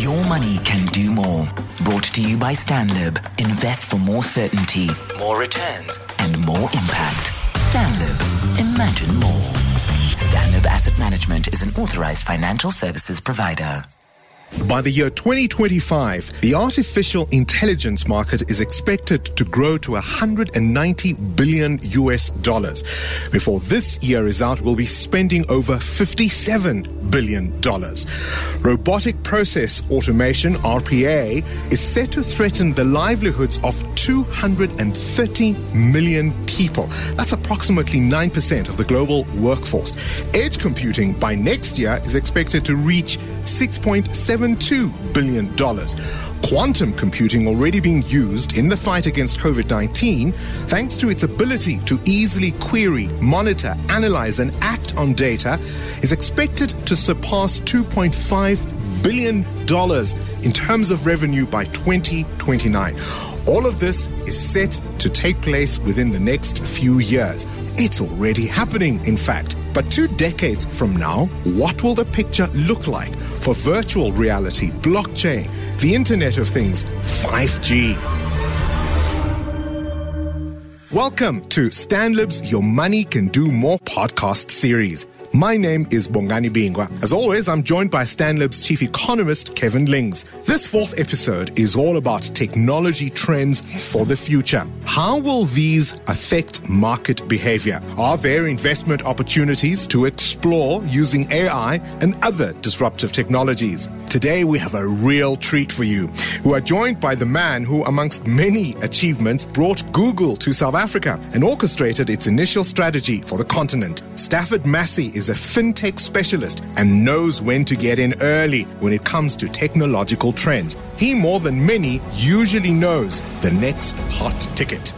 Your money can do more. Brought to you by Stanlib. Invest for more certainty, more returns, and more impact. Stanlib. Imagine more. Stanlib Asset Management is an authorized financial services provider. By the year 2025, the artificial intelligence market is expected to grow to 190 billion US dollars. Before this year is out, we'll be spending over 57 billion dollars. Robotic process automation, RPA, is set to threaten the livelihoods of 230 million people. That's approximately 9% of the global workforce. Edge computing by next year is expected to reach 6.7 $72 billion. Quantum computing already being used in the fight against COVID 19 thanks to its ability to easily query, monitor, analyze, and act on data is expected to surpass $2.5 billion dollars in terms of revenue by 2029. All of this is set to take place within the next few years. It's already happening, in fact. But two decades from now, what will the picture look like for virtual reality, blockchain, the Internet of Things, 5G? Welcome to Stanlib's Your Money Can Do More podcast series. My name is Bongani Bingwa. As always, I'm joined by Stanlib's chief economist, Kevin Lings. This fourth episode is all about technology trends for the future. How will these affect market behavior? Are there investment opportunities to explore using AI and other disruptive technologies? Today, we have a real treat for you. We are joined by the man who, amongst many achievements, brought Google to South Africa and orchestrated its initial strategy for the continent. Stafford Masie is a fintech specialist and knows when to get in early when it comes to technological trends. He, more than many, usually knows the next hot ticket.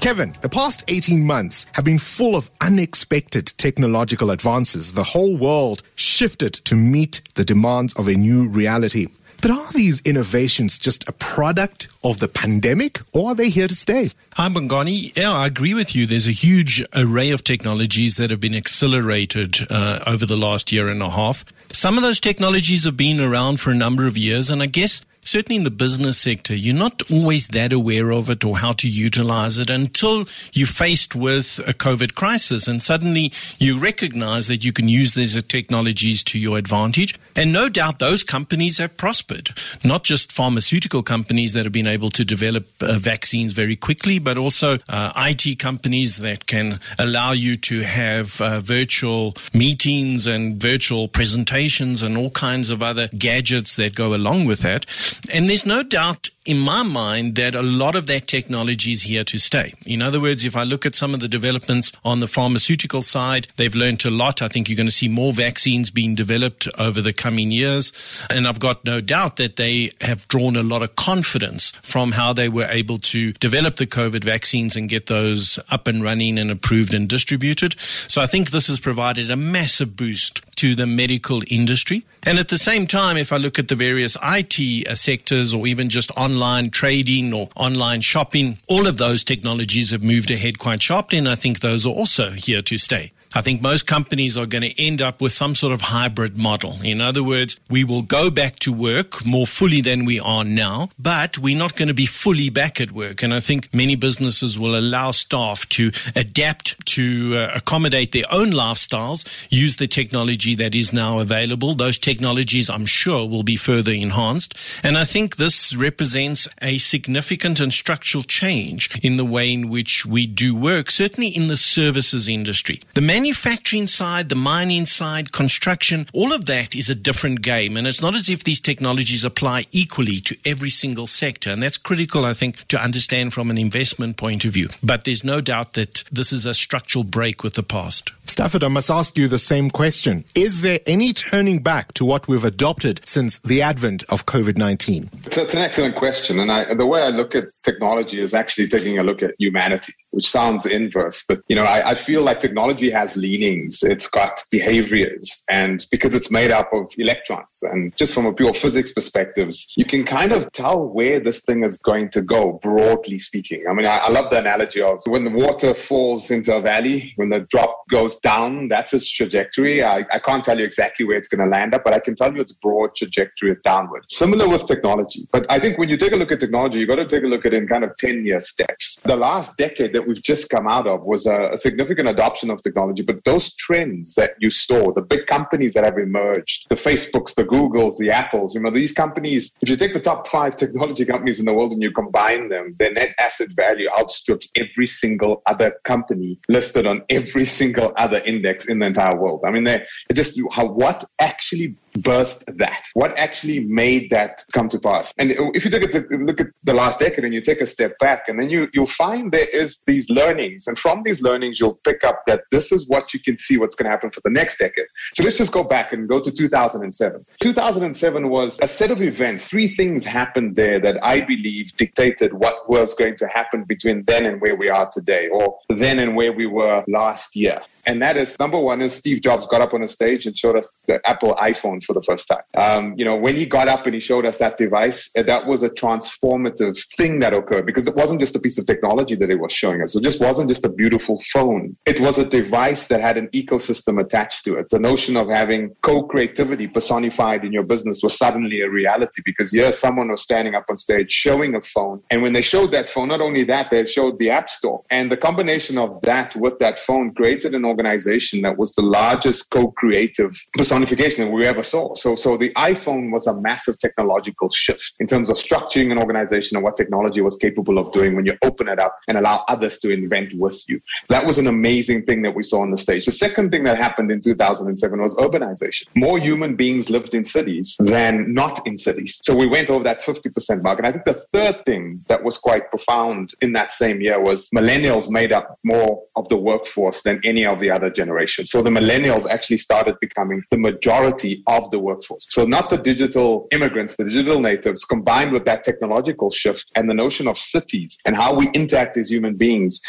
Kevin, the past 18 months have been full of unexpected technological advances. The whole world shifted to meet the demands of a new reality. But are these innovations just a product of the pandemic or are they here to stay? Hi, Bongani. Yeah, I agree with you. There's a huge array of technologies that have been accelerated uh, over the last year and a half. Some of those technologies have been around for a number of years, and I guess certainly in the business sector, you're not always that aware of it or how to utilize it until you're faced with a COVID crisis. And suddenly you recognize that you can use these technologies to your advantage. And no doubt those companies have prospered, not just pharmaceutical companies that have been able to develop uh, vaccines very quickly, but also uh, IT companies that can allow you to have uh, virtual meetings and virtual presentations and all kinds of other gadgets that go along with that. And there's no doubt in my mind that a lot of that technology is here to stay. In other words, if I look at some of the developments on the pharmaceutical side, they've learned a lot. I think you're going to see more vaccines being developed over the coming years. And I've got no doubt that they have drawn a lot of confidence from how they were able to develop the COVID vaccines and get those up and running and approved and distributed. So I think this has provided a massive boost to the medical industry. And at the same time, if I look at the various IT uh, sectors or even just online trading or online shopping, all of those technologies have moved ahead quite sharply. And I think those are also here to stay. I think most companies are going to end up with some sort of hybrid model. In other words, we will go back to work more fully than we are now, but we're not going to be fully back at work. And I think many businesses will allow staff to adapt to uh, accommodate their own lifestyles, use the technology that is now available. Those technologies, I'm sure, will be further enhanced. And I think this represents a significant and structural change in the way in which we do work, certainly in the services industry. The manufacturing side, the mining side, construction, all of that is a different game. And it's not as if these technologies apply equally to every single sector. And that's critical, I think, to understand from an investment point of view. But there's no doubt that this is a structural break with the past. Stafford, I must ask you the same question. Is there any turning back to what we've adopted since the advent of COVID 19? It's, it's, an excellent question. And I, the way I look at technology is actually taking a look at humanity, which sounds inverse. But, you know, I, I feel like technology has leanings, it's got behaviors, and because it's made up of electrons, and just from a pure physics perspective, you can kind of tell where this thing is going to go, broadly speaking. I mean, I, I love the analogy of when the water falls into a valley, when the drop goes goes down. That's its trajectory. I, I can't tell you exactly where it's going to land up, but I can tell you its broad trajectory is downward. Similar with technology. But I think when you take a look at technology, you've got to take a look at it in kind of 10 year steps. The last decade that we've just come out of was a, a significant adoption of technology, but those trends that you saw, the big companies that have emerged, the Facebooks, the Googles, the Apples, you know, these companies, if you take the top five technology companies in the world and you combine them, their net asset value outstrips every single other company listed on every single other index in the entire world. I mean, they just how what actually birthed that? What actually made that come to pass? And if you take a look at the last decade and you take a step back, and then you you'll find there is these learnings, and from these learnings you'll pick up that this is what you can see what's going to happen for the next decade. So let's just go back and go to 2007. 2007 was a set of events. Three things happened there that I believe dictated what was going to happen between then and where we are today, or then and where we were last year. And that is number one is Steve Jobs got up on a stage and showed us the Apple iPhone for the first time. Um, you know, when he got up and he showed us that device, uh, that was a transformative thing that occurred because it wasn't just a piece of technology that he was showing us. It just wasn't just a beautiful phone. It was a device that had an ecosystem attached to it. The notion of having co-creativity personified in your business was suddenly a reality because here someone was standing up on stage showing a phone. And when they showed that phone, not only that, they showed the app store. And the combination of that with that phone created an organization that was the largest co-creative personification we ever So, so the iPhone was a massive technological shift in terms of structuring an organization and what technology was capable of doing when you open it up and allow others to invent with you. That was an amazing thing that we saw on the stage. The second thing that happened in 2007 was urbanization. More human beings lived in cities than not in cities. So we went over that 50% mark. And I think the third thing that was quite profound in that same year was millennials made up more of the workforce than any of the other generations. So the millennials actually started becoming the majority of the workforce. So not the digital immigrants, the digital natives combined with that technological shift and the notion of cities and how we interact as human beings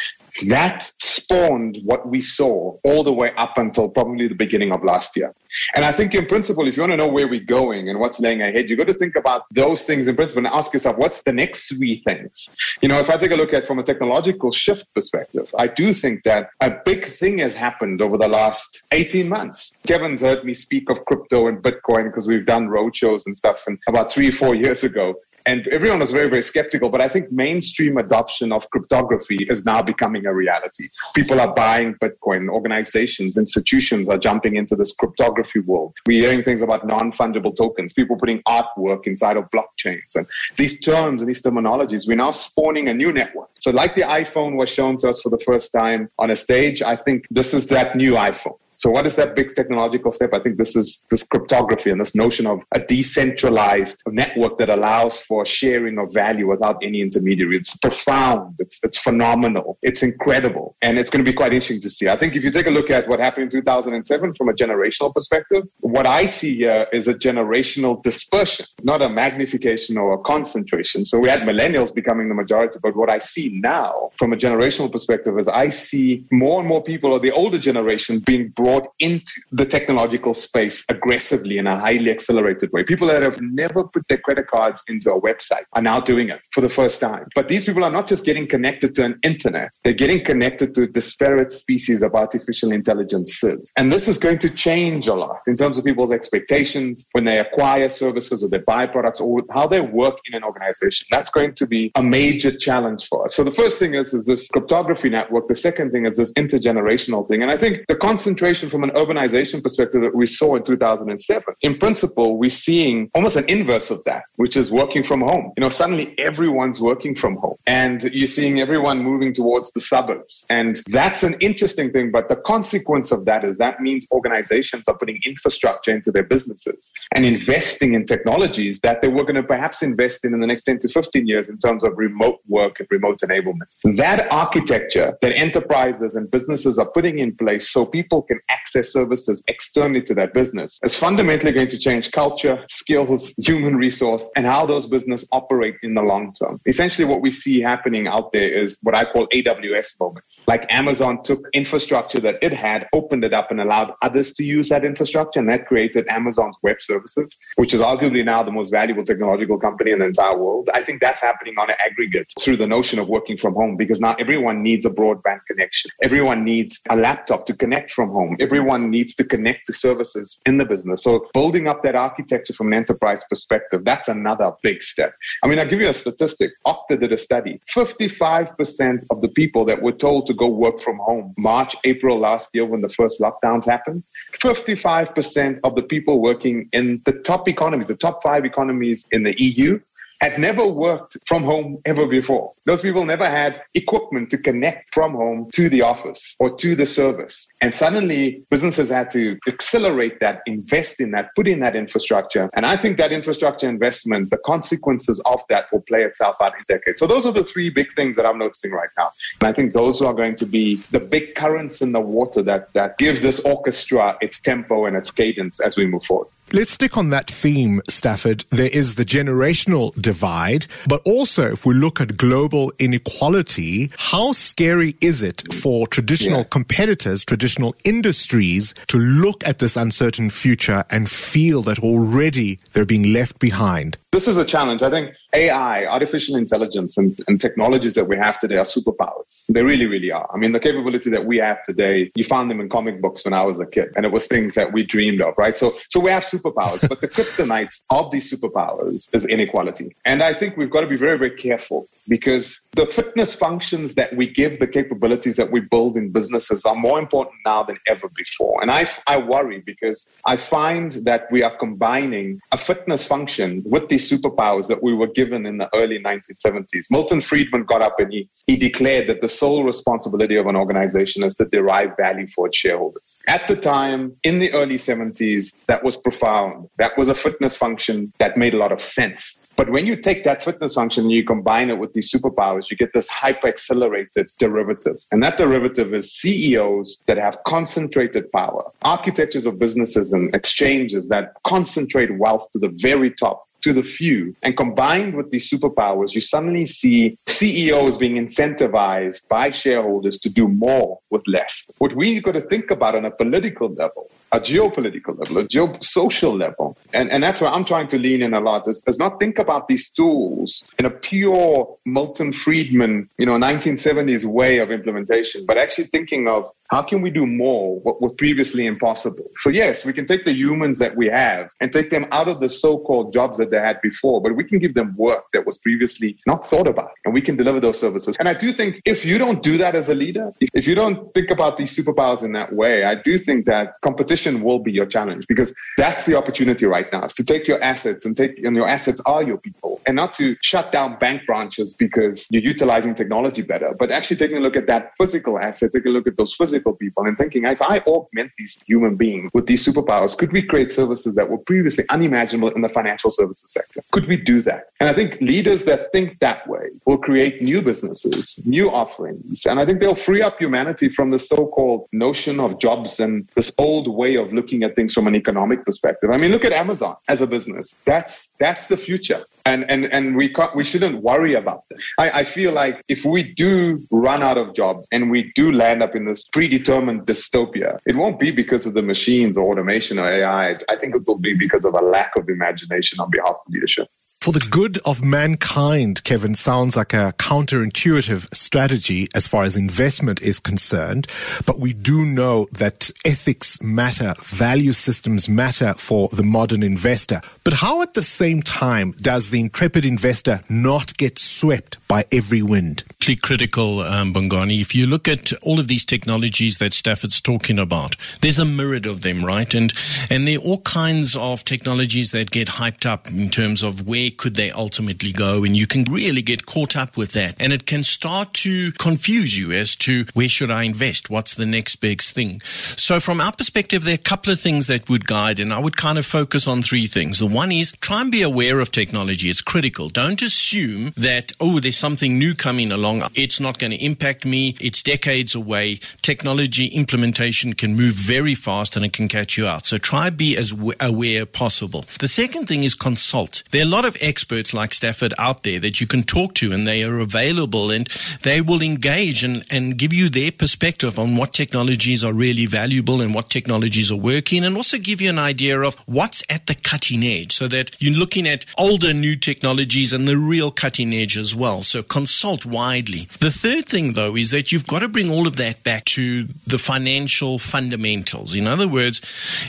that spawned what we saw all the way up until probably the beginning of last year. And I think in principle, if you want to know where we're going and what's laying ahead, you've got to think about those things in principle and ask yourself, what's the next three things? You know, if I take a look at from a technological shift perspective, I do think that a big thing has happened over the last 18 months. Kevin's heard me speak of crypto and Bitcoin because we've done roadshows and stuff and about three, four years ago. And everyone was very, very skeptical. But I think mainstream adoption of cryptography is now becoming a reality. People are buying Bitcoin. Organizations, institutions are jumping into this cryptography world. We're hearing things about non fungible tokens, people putting artwork inside of blockchains. And these terms and these terminologies, we're now spawning a new network. So, like the iPhone was shown to us for the first time on a stage, I think this is that new iPhone. So what is that big technological step? I think this is this cryptography and this notion of a decentralized network that allows for sharing of value without any intermediary. It's profound. It's, it's phenomenal. It's incredible. And it's going to be quite interesting to see. I think if you take a look at what happened in 2007 from a generational perspective, what I see here is a generational dispersion, not a magnification or a concentration. So we had millennials becoming the majority, but what I see now from a generational perspective is I see more and more people of the older generation being brought into the technological space aggressively in a highly accelerated way. People that have never put their credit cards into a website are now doing it for the first time. But these people are not just getting connected to an internet, they're getting connected to disparate species of artificial intelligences. And this is going to change a lot in terms of people's expectations when they acquire services or they buy products or how they work in an organization. That's going to be a major challenge for us. So the first thing is, is this cryptography network. The second thing is this intergenerational thing. And I think the concentration from an urbanization perspective that we saw in 2007. In principle, we're seeing almost an inverse of that, which is working from home. You know, suddenly everyone's working from home and you're seeing everyone moving towards the suburbs. And that's an interesting thing. But the consequence of that is that means organizations are putting infrastructure into their businesses and investing in technologies that they were going to perhaps invest in in the next 10 to 15 years in terms of remote work and remote enablement. That architecture that enterprises and businesses are putting in place so people can access services externally to that business is fundamentally going to change culture, skills, human resource, and how those business operate in the long term. Essentially, what we see happening out there is what I call AWS moments. Like Amazon took infrastructure that it had, opened it up, and allowed others to use that infrastructure, and that created Amazon's web services, which is arguably now the most valuable technological company in the entire world. I think that's happening on an aggregate through the notion of working from home because now everyone needs a broadband connection. Everyone needs a laptop to connect from home. Everyone needs to connect to services in the business. So building up that architecture from an enterprise perspective, that's another big step. I mean, I'll give you a statistic. Okta did a study. 55% of the people that were told to go work from home March, April last year when the first lockdowns happened, 55% of the people working in the top economies, the top five economies in the EU, had never worked from home ever before. Those people never had equipment to connect from home to the office or to the service. And suddenly businesses had to accelerate that, invest in that, put in that infrastructure. And I think that infrastructure investment, the consequences of that will play itself out in decades. So those are the three big things that I'm noticing right now. And I think those are going to be the big currents in the water that, that give this orchestra its tempo and its cadence as we move forward. Let's stick on that theme, Stafford. There is the generational divide, but also if we look at global inequality, how scary is it for traditional yeah. competitors, traditional industries to look at this uncertain future and feel that already they're being left behind? This is a challenge. I think AI, artificial intelligence, and, and, technologies that we have today are superpowers. They really, really are. I mean, the capability that we have today, you found them in comic books when I was a kid, and it was things that we dreamed of, right? So, so we have superpowers, but the kryptonite of these superpowers is inequality. And I think we've got to be very, very careful because the fitness functions that we give, the capabilities that we build in businesses are more important now than ever before. And I, I worry because I find that we are combining a fitness function with these superpowers that we were given in the early 1970s. Milton Friedman got up and he, he declared that the sole responsibility of an organization is to derive value for its shareholders. At the time, in the early 70s, that was profound. That was a fitness function that made a lot of sense. But when you take that fitness function and you combine it with these superpowers, you get this hyper accelerated derivative. And that derivative is CEOs that have concentrated power, architectures of businesses and exchanges that concentrate wealth to the very top to the few. And combined with these superpowers, you suddenly see CEOs being incentivized by shareholders to do more with less. What we got to think about on a political level, a geopolitical level, a geosocial level, and, and that's where I'm trying to lean in a lot, is, is not think about these tools in a pure Milton Friedman, you know, 1970s way of implementation, but actually thinking of how can we do more what was previously impossible? So yes, we can take the humans that we have and take them out of the so-called jobs that they had before, but we can give them work that was previously not thought about and we can deliver those services. And I do think if you don't do that as a leader, if you don't think about these superpowers in that way, I do think that competition will be your challenge because that's the opportunity right now is to take your assets and take, and your assets are your people and not to shut down bank branches because you're utilizing technology better, but actually taking a look at that physical asset, taking a look at those physical people and thinking if I augment these human beings with these superpowers, could we create services that were previously unimaginable in the financial services sector? Could we do that? And I think leaders that think that way will create new businesses, new offerings, and I think they'll free up humanity from the so called notion of jobs and this old way of looking at things from an economic perspective. I mean, look at Amazon as a business. That's that's the future and and and we can't, we shouldn't worry about that. I, I feel like if we do run out of jobs and we do land up in this predetermined dystopia, it won't be because of the machines or automation or AI. I think it will be because of a lack of imagination on behalf of leadership for the good of mankind, Kevin, sounds like a counterintuitive strategy as far as investment is concerned. But we do know that ethics matter, value systems matter for the modern investor. But how at the same time does the intrepid investor not get swept by every wind? Critical, um, Bongani. If you look at all of these technologies that Stafford's talking about, there's a myriad of them, right? And and there are all kinds of technologies that get hyped up in terms of where could they ultimately go? And you can really get caught up with that. And it can start to confuse you as to where should I invest? What's the next big thing? So from our perspective, there are a couple of things that would guide, and I would kind of focus on three things. The one is try and be aware of technology. It's critical. Don't assume that, oh, there's something new coming along. It's not going to impact me. It's decades away. Technology implementation can move very fast and it can catch you out. So try be as aware possible. The second thing is consult. There are a lot of experts like Stafford out there that you can talk to and they are available and they will engage and, and give you their perspective on what technologies are really valuable and what technologies are working and also give you an idea of what's at the cutting edge so that you're looking at older new technologies and the real cutting edge as well. So consult widely. The third thing though is that you've got to bring all of that back to the financial fundamentals. In other words,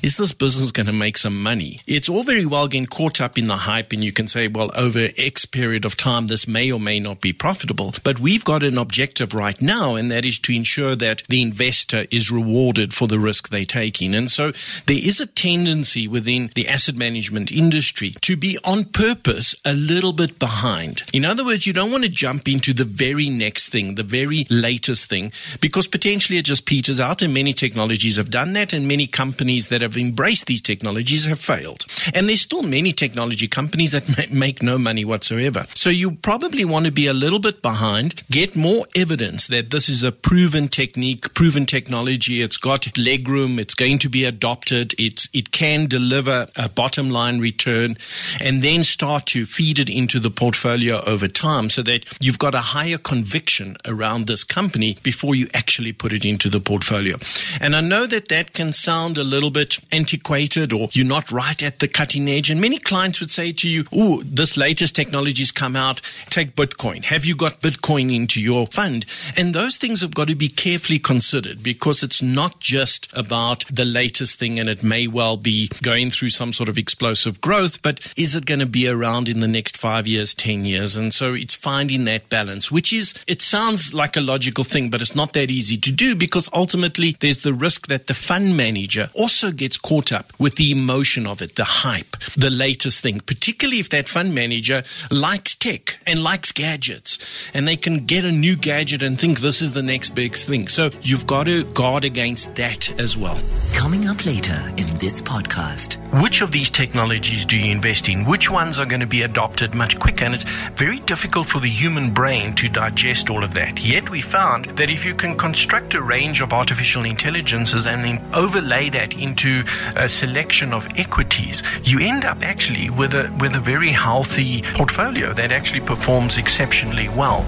is this business going to make some money? It's all very well getting caught up in the hype and you can say, well, over X period of time, this may or may not be profitable. But we've got an objective right now, and that is to ensure that the investor is rewarded for the risk they're taking. And so there is a tendency within the asset management industry to be on purpose a little bit behind. In other words, you don't want to jump into the very next thing, the very latest thing, because potentially it just peters out. And many technologies have done that, and many companies that have embraced these technologies have failed. And there's still many technology companies that make no money whatsoever. So you probably want to be a little bit behind, get more evidence that this is a proven technique, proven technology. It's got legroom. It's going to be adopted. It's, it can deliver a bottom line return and then start to feed it into the portfolio over time so that you've got a higher conviction around this company before you actually put it into the portfolio. And I know that that can sound a little bit antiquated or you're not right at the cutting edge. And many clients would say to you, Oh, this latest technology's come out. Take Bitcoin. Have you got Bitcoin into your fund? And those things have got to be carefully considered because it's not just about the latest thing and it may well be going through some sort of explosive growth, but is it going to be around in the next five years, 10 years? And so it's finding that balance, which is, it sounds like a logical thing, but it's not that easy to do because ultimately there's the risk that the fund manager also gets caught up with the emotion of it, the hype, the latest thing, particularly if that fund manager likes tech and likes gadgets and they can get a new gadget and think this is the next big thing. So you've got to guard against that as well. Coming up later in this podcast. Which of these technologies do you invest in? Which ones are going to be adopted much quicker? And it's very difficult for the human brain to digest all of that. Yet we found that if you can construct a range of artificial intelligences and overlay that into a selection of equities, you end up actually with a with a very healthy portfolio that actually performs exceptionally well.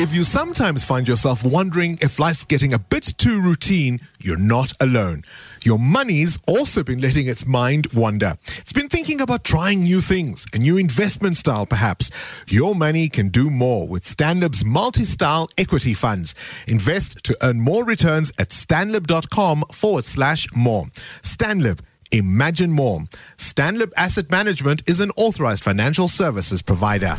If you sometimes find yourself wondering if life's getting a bit too routine, you're not alone. Your money's also been letting its mind wander. It's been thinking about trying new things, a new investment style perhaps. Your money can do more with Stanlib's multi-style equity funds. Invest to earn more returns at stanlib.com forward slash more. Stanlib Imagine more. Stanlib Asset Management is an authorized financial services provider.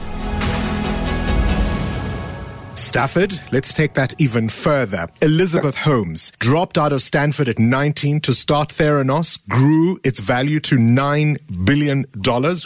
Stafford, let's take that even further. Elizabeth Holmes dropped out of Stanford at 19 to start Theranos, grew its value to $9 billion.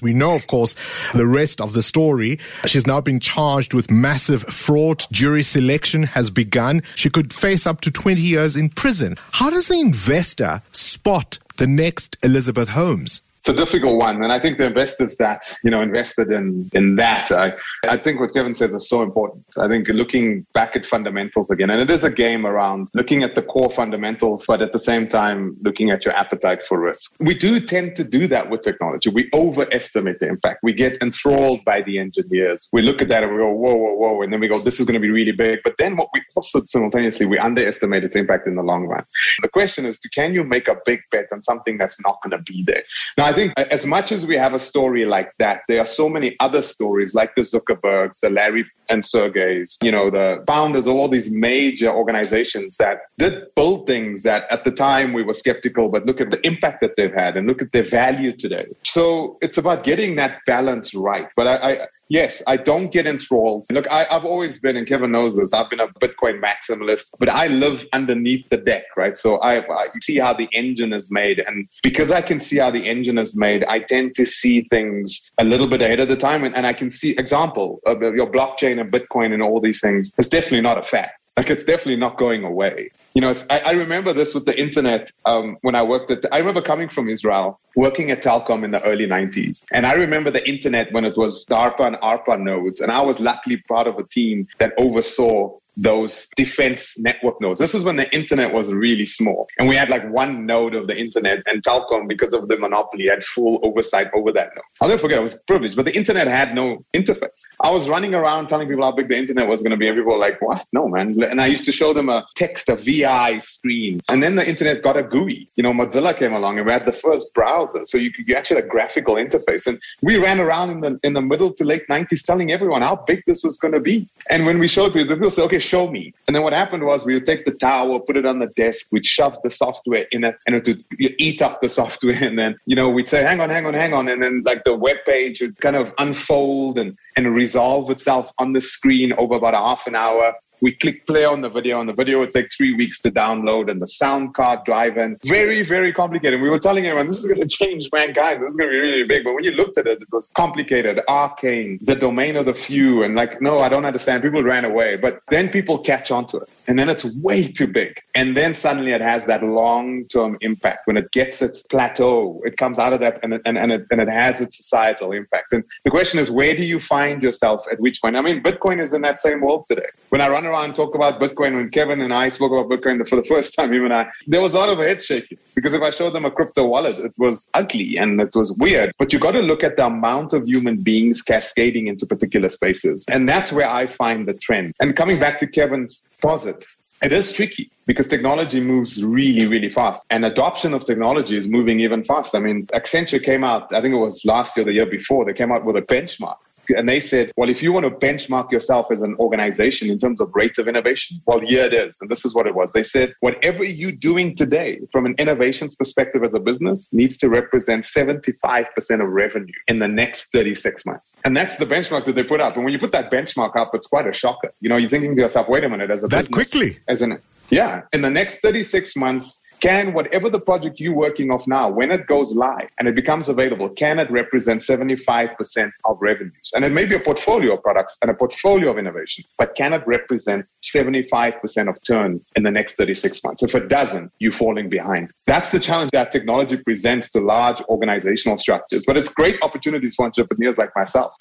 We know, of course, the rest of the story. She's now been charged with massive fraud. Jury selection has begun. She could face up to 20 years in prison. How does the investor spot the next Elizabeth Holmes? It's a difficult one. And I think the investors that, you know, invested in, in that, I, I think what Kevin says is so important. I think looking back at fundamentals again, and it is a game around looking at the core fundamentals, but at the same time, looking at your appetite for risk. We do tend to do that with technology. We overestimate the impact. We get enthralled by the engineers. We look at that and we go, whoa, whoa, whoa. And then we go, this is going to be really big. But then what we also simultaneously, we underestimate its impact in the long run. The question is, can you make a big bet on something that's not going to be there? Now, think as much as we have a story like that, there are so many other stories like the Zuckerbergs, the Larry and Sergeys, you know, the founders of all these major organizations that did build things that at the time we were skeptical, but look at the impact that they've had and look at their value today. So it's about getting that balance right. But I, I yes, I don't get enthralled. Look, I, have always been, and Kevin knows this, I've been a Bitcoin maximalist, but I live underneath the deck, right? So I, I see how the engine is made. And because I can see how the engine is made, I tend to see things a little bit ahead of the time. And, and I can see, example, of your blockchain Bitcoin and all these things is definitely not a fact. Like it's definitely not going away. You know, it's, I, I remember this with the internet um, when I worked at, I remember coming from Israel, working at Telkom in the early 90s. And I remember the internet when it was DARPA and ARPA nodes. And I was luckily part of a team that oversaw those defense network nodes. This is when the internet was really small. And we had like one node of the internet, and Telkom, because of the monopoly, had full oversight over that node. I'll never forget, I was privileged, but the internet had no interface. I was running around telling people how big the internet was going to be, and people were like, what? No, man. And I used to show them a text, a VI screen. And then the internet got a GUI. You know, Mozilla came along and we had the first browser. So you could you actually had a graphical interface. And we ran around in the in the middle to late 90s telling everyone how big this was going to be. And when we showed people, people said, okay, show me. And then what happened was we would take the tower, put it on the desk, we'd shove the software in it, and it would eat up the software. And then, you know, we'd say, hang on, hang on, hang on. And then like the web page would kind of unfold and, and resolve itself on the screen over about a half an hour we click play on the video and the video would take three weeks to download and the sound card drive in. Very, very complicated. We were telling everyone this is going to change mankind. This is going to be really big. But when you looked at it, it was complicated, arcane, the domain of the few. And like, no, I don't understand. People ran away. But then people catch on to it. And then it's way too big. And then suddenly it has that long term impact. When it gets its plateau, it comes out of that and it, and, and, it, and it has its societal impact. And the question is, where do you find yourself at which point? I mean, Bitcoin is in that same world today. When I run around and talk about Bitcoin, when Kevin and I spoke about Bitcoin for the first time, even I, there was a lot of head shaking because if I showed them a crypto wallet, it was ugly and it was weird. But you got to look at the amount of human beings cascading into particular spaces. And that's where I find the trend. And coming back to Kevin's posits, it is tricky because technology moves really, really fast. And adoption of technology is moving even faster. I mean, Accenture came out, I think it was last year, the year before, they came out with a benchmark and they said, well, if you want to benchmark yourself as an organization in terms of rate of innovation, well, here it is. And this is what it was. They said, whatever you're doing today from an innovations perspective as a business needs to represent 75% of revenue in the next 36 months. And that's the benchmark that they put up. And when you put that benchmark up, it's quite a shocker. You know, you're thinking to yourself, wait a minute, as a that business. quickly. As an, yeah. In the next 36 months, can whatever the project you're working off now, when it goes live and it becomes available, can it represent 75% of revenues? And it may be a portfolio of products and a portfolio of innovation, but can it represent 75% of turn in the next 36 months? If it doesn't, you're falling behind. That's the challenge that technology presents to large organizational structures, but it's great opportunities for entrepreneurs like myself.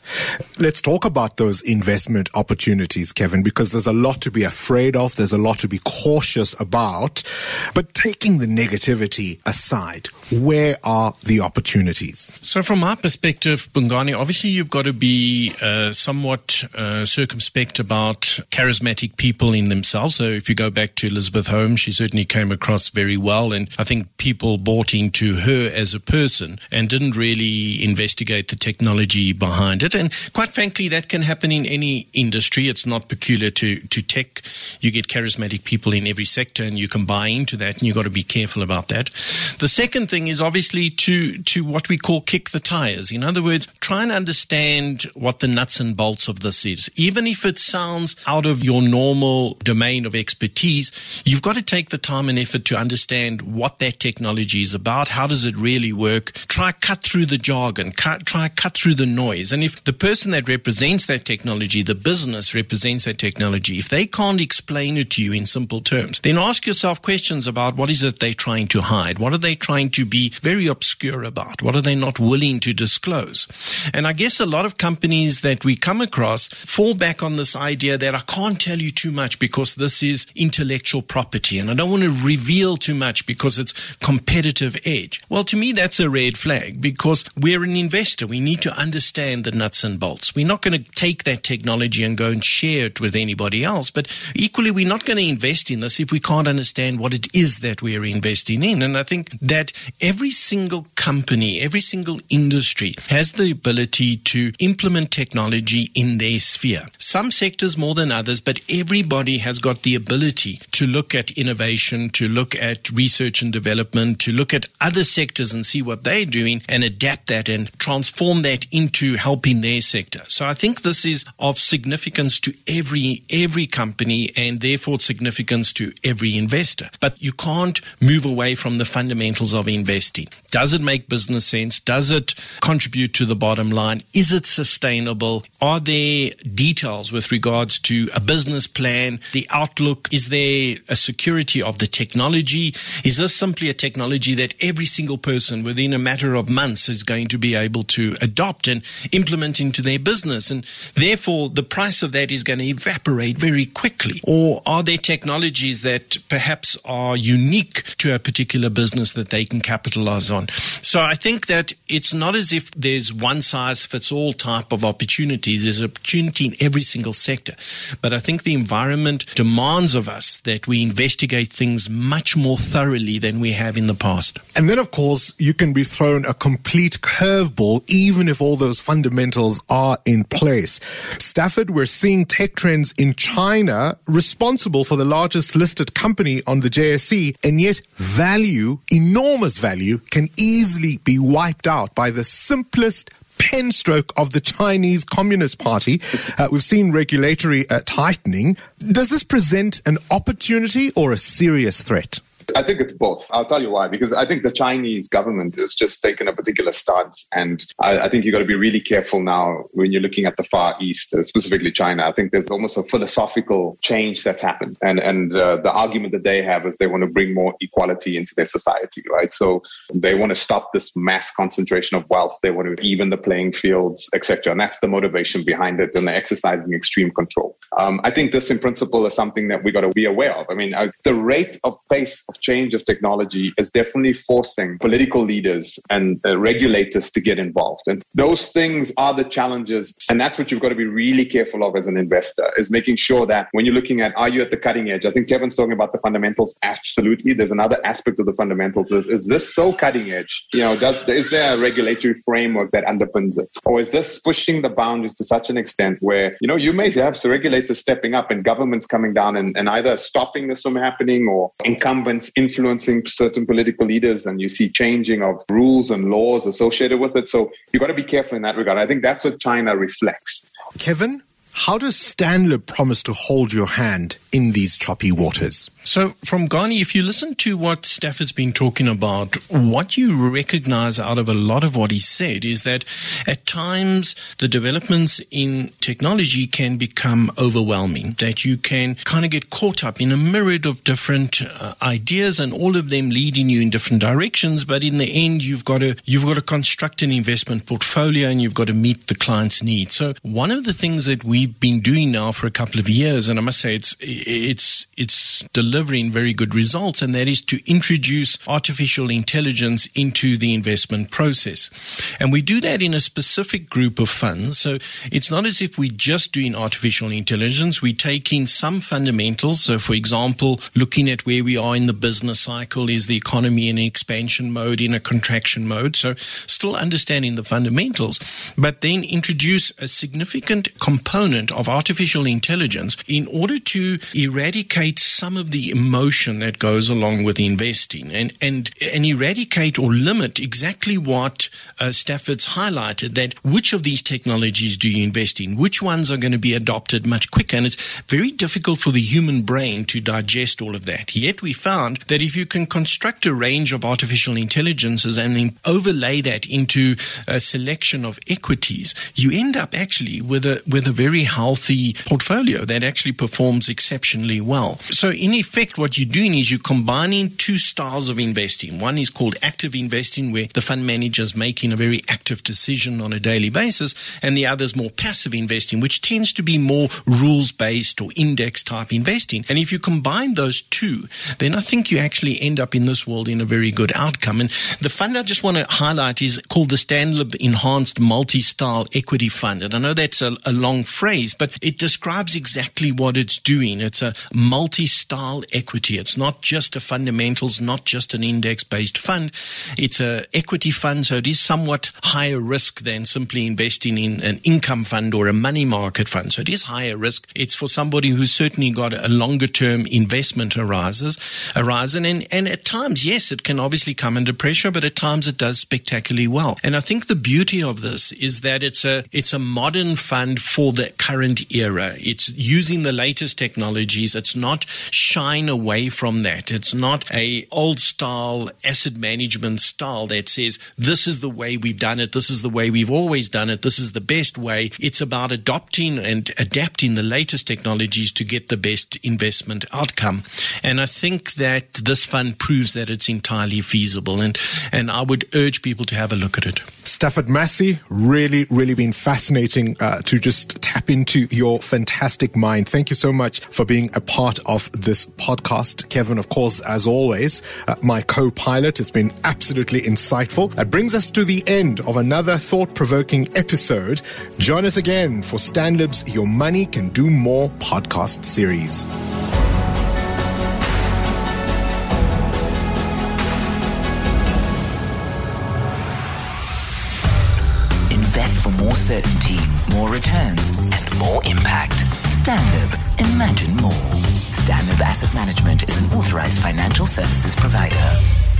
Let's talk about those investment opportunities, Kevin, because there's a lot to be afraid of. There's a lot to be cautious about, but taking the negativity aside, where are the opportunities? So, from my perspective, Bongani, obviously you've got to be uh, somewhat uh, circumspect about charismatic people in themselves. So, if you go back to Elizabeth Holmes, she certainly came across very well, and I think people bought into her as a person and didn't really investigate the technology behind it. And quite frankly, that can happen in any industry. It's not peculiar to to tech. You get charismatic people in every sector, and you can buy into that, and you've got to be careful about that. The second thing is obviously to, to what we call kick the tires. In other words, try and understand what the nuts and bolts of this is. Even if it sounds out of your normal domain of expertise, you've got to take the time and effort to understand what that technology is about. How does it really work? Try cut through the jargon, cut, try cut through the noise. And if the person that represents that technology, the business represents that technology, if they can't explain it to you in simple terms, then ask yourself questions about what is it they trying to hide? What are they trying to be very obscure about? What are they not willing to disclose? And I guess a lot of companies that we come across fall back on this idea that I can't tell you too much because this is intellectual property and I don't want to reveal too much because it's competitive edge. Well, to me, that's a red flag because we're an investor. We need to understand the nuts and bolts. We're not going to take that technology and go and share it with anybody else. But equally, we're not going to invest in this if we can't understand what it is that we we're investing in. And I think that every single company, every single industry has the ability to implement technology in their sphere. Some sectors more than others, but everybody has got the ability to look at innovation, to look at research and development, to look at other sectors and see what they're doing and adapt that and transform that into helping their sector. So I think this is of significance to every every company and therefore significance to every investor. But you can't move away from the fundamentals of investing. Does it make business sense? Does it contribute to the bottom line? Is it sustainable? Are there details with regards to a business plan, the outlook? Is there a security of the technology? Is this simply a technology that every single person within a matter of months is going to be able to adopt and implement into their business? And therefore, the price of that is going to evaporate very quickly. Or are there technologies that perhaps are unique to a particular business that they can capitalize on? So I think that it's not as if there's one size fits all type of opportunities. There's opportunity in every single sector. But I think the environment demands of us that we investigate things much more thoroughly than we have in the past. And then, of course, you can be thrown a complete curveball, even if all those fundamentals are in place. Stafford, we're seeing tech trends in China responsible for the largest listed company on the JSE, and yet value, enormous value, can easily be wiped out by the simplest pen stroke of the Chinese Communist Party. Uh, we've seen regulatory uh, tightening. Does this present an opportunity or a serious threat? I think it's both. I'll tell you why. Because I think the Chinese government has just taken a particular stance, and I, I think you've got to be really careful now when you're looking at the Far East, uh, specifically China. I think there's almost a philosophical change that's happened, and and uh, the argument that they have is they want to bring more equality into their society, right? So they want to stop this mass concentration of wealth. They want to even the playing fields, etc. And that's the motivation behind it, and they're exercising extreme control. Um, I think this, in principle, is something that we've got to be aware of. I mean, uh, the rate of pace of change of technology is definitely forcing political leaders and uh, regulators to get involved. And those things are the challenges. And that's what you've got to be really careful of as an investor is making sure that when you're looking at, are you at the cutting edge? I think Kevin's talking about the fundamentals. Absolutely. There's another aspect of the fundamentals is, is this so cutting edge? You know, does, is there a regulatory framework that underpins it? Or is this pushing the boundaries to such an extent where, you know, you may have regulators stepping up and governments coming down and, and either stopping this from happening or incumbents influencing certain political leaders and you see changing of rules and laws associated with it. So you've got to be careful in that regard. I think that's what China reflects. Kevin, how does Stanlib promise to hold your hand in these choppy waters? So, Bongani, if you listen to what Stafford's been talking about, what you recognize out of a lot of what he said is that at times the developments in technology can become overwhelming, that you can kind of get caught up in a myriad of different uh, ideas and all of them leading you in different directions. But in the end, you've got to, you've got to construct an investment portfolio and you've got to meet the client's needs. So, one of the things that we've been doing now for a couple of years, and I must say it's, it's, it's delivering very good results, and that is to introduce artificial intelligence into the investment process. And we do that in a specific group of funds. So it's not as if we're just doing artificial intelligence. We're taking some fundamentals. So, for example, looking at where we are in the business cycle, is the economy in an expansion mode, in a contraction mode? So, still understanding the fundamentals, but then introduce a significant component of artificial intelligence in order to eradicate some of the emotion that goes along with investing and, and, and eradicate or limit exactly what uh, Stafford's highlighted that which of these technologies do you invest in? Which ones are going to be adopted much quicker? And it's very difficult for the human brain to digest all of that. Yet we found that if you can construct a range of artificial intelligences and overlay that into a selection of equities, you end up actually with a, with a very healthy portfolio that actually performs exceptionally well. So in effect, what you're doing is you're combining two styles of investing. One is called active investing, where the fund manager is making a very active decision on a daily basis, and the other is more passive investing, which tends to be more rules based or index type investing. And if you combine those two, then I think you actually end up in this world in a very good outcome. And the fund I just want to highlight is called the Stanlib Enhanced Multi-Style Equity Fund. And I know that's a, a long phrase, but it describes exactly what it's doing. It's a multi-style equity. It's not just a fundamentals, not just an index based fund. It's a equity fund, so it is somewhat higher risk than simply investing in an income fund or a money market fund. So it is higher risk. It's for somebody who's certainly got a longer term investment arises, horizon. And, and at times, yes, it can obviously come under pressure, but at times it does spectacularly well. And I think the beauty of this is that it's a, it's a modern fund for the current era. It's using the latest technologies. It's not away from that. It's not a old style asset management style that says this is the way we've done it. This is the way we've always done it. This is the best way. It's about adopting and adapting the latest technologies to get the best investment outcome. And I think that this fund proves that it's entirely feasible. And, and I would urge people to have a look at it. Stafford Masie, really, really been fascinating uh, to just tap into your fantastic mind. Thank you so much for being a part of this podcast. Kevin, of course, as always, uh, my co-pilot. It's been absolutely insightful. That brings us to the end of another thought-provoking episode. Join us again for Stanlib's Your Money Can Do More podcast series. Invest for more certainty, more returns, and more impact. Stanlib. Imagine more. Stanlib Asset Management is an authorized financial services provider.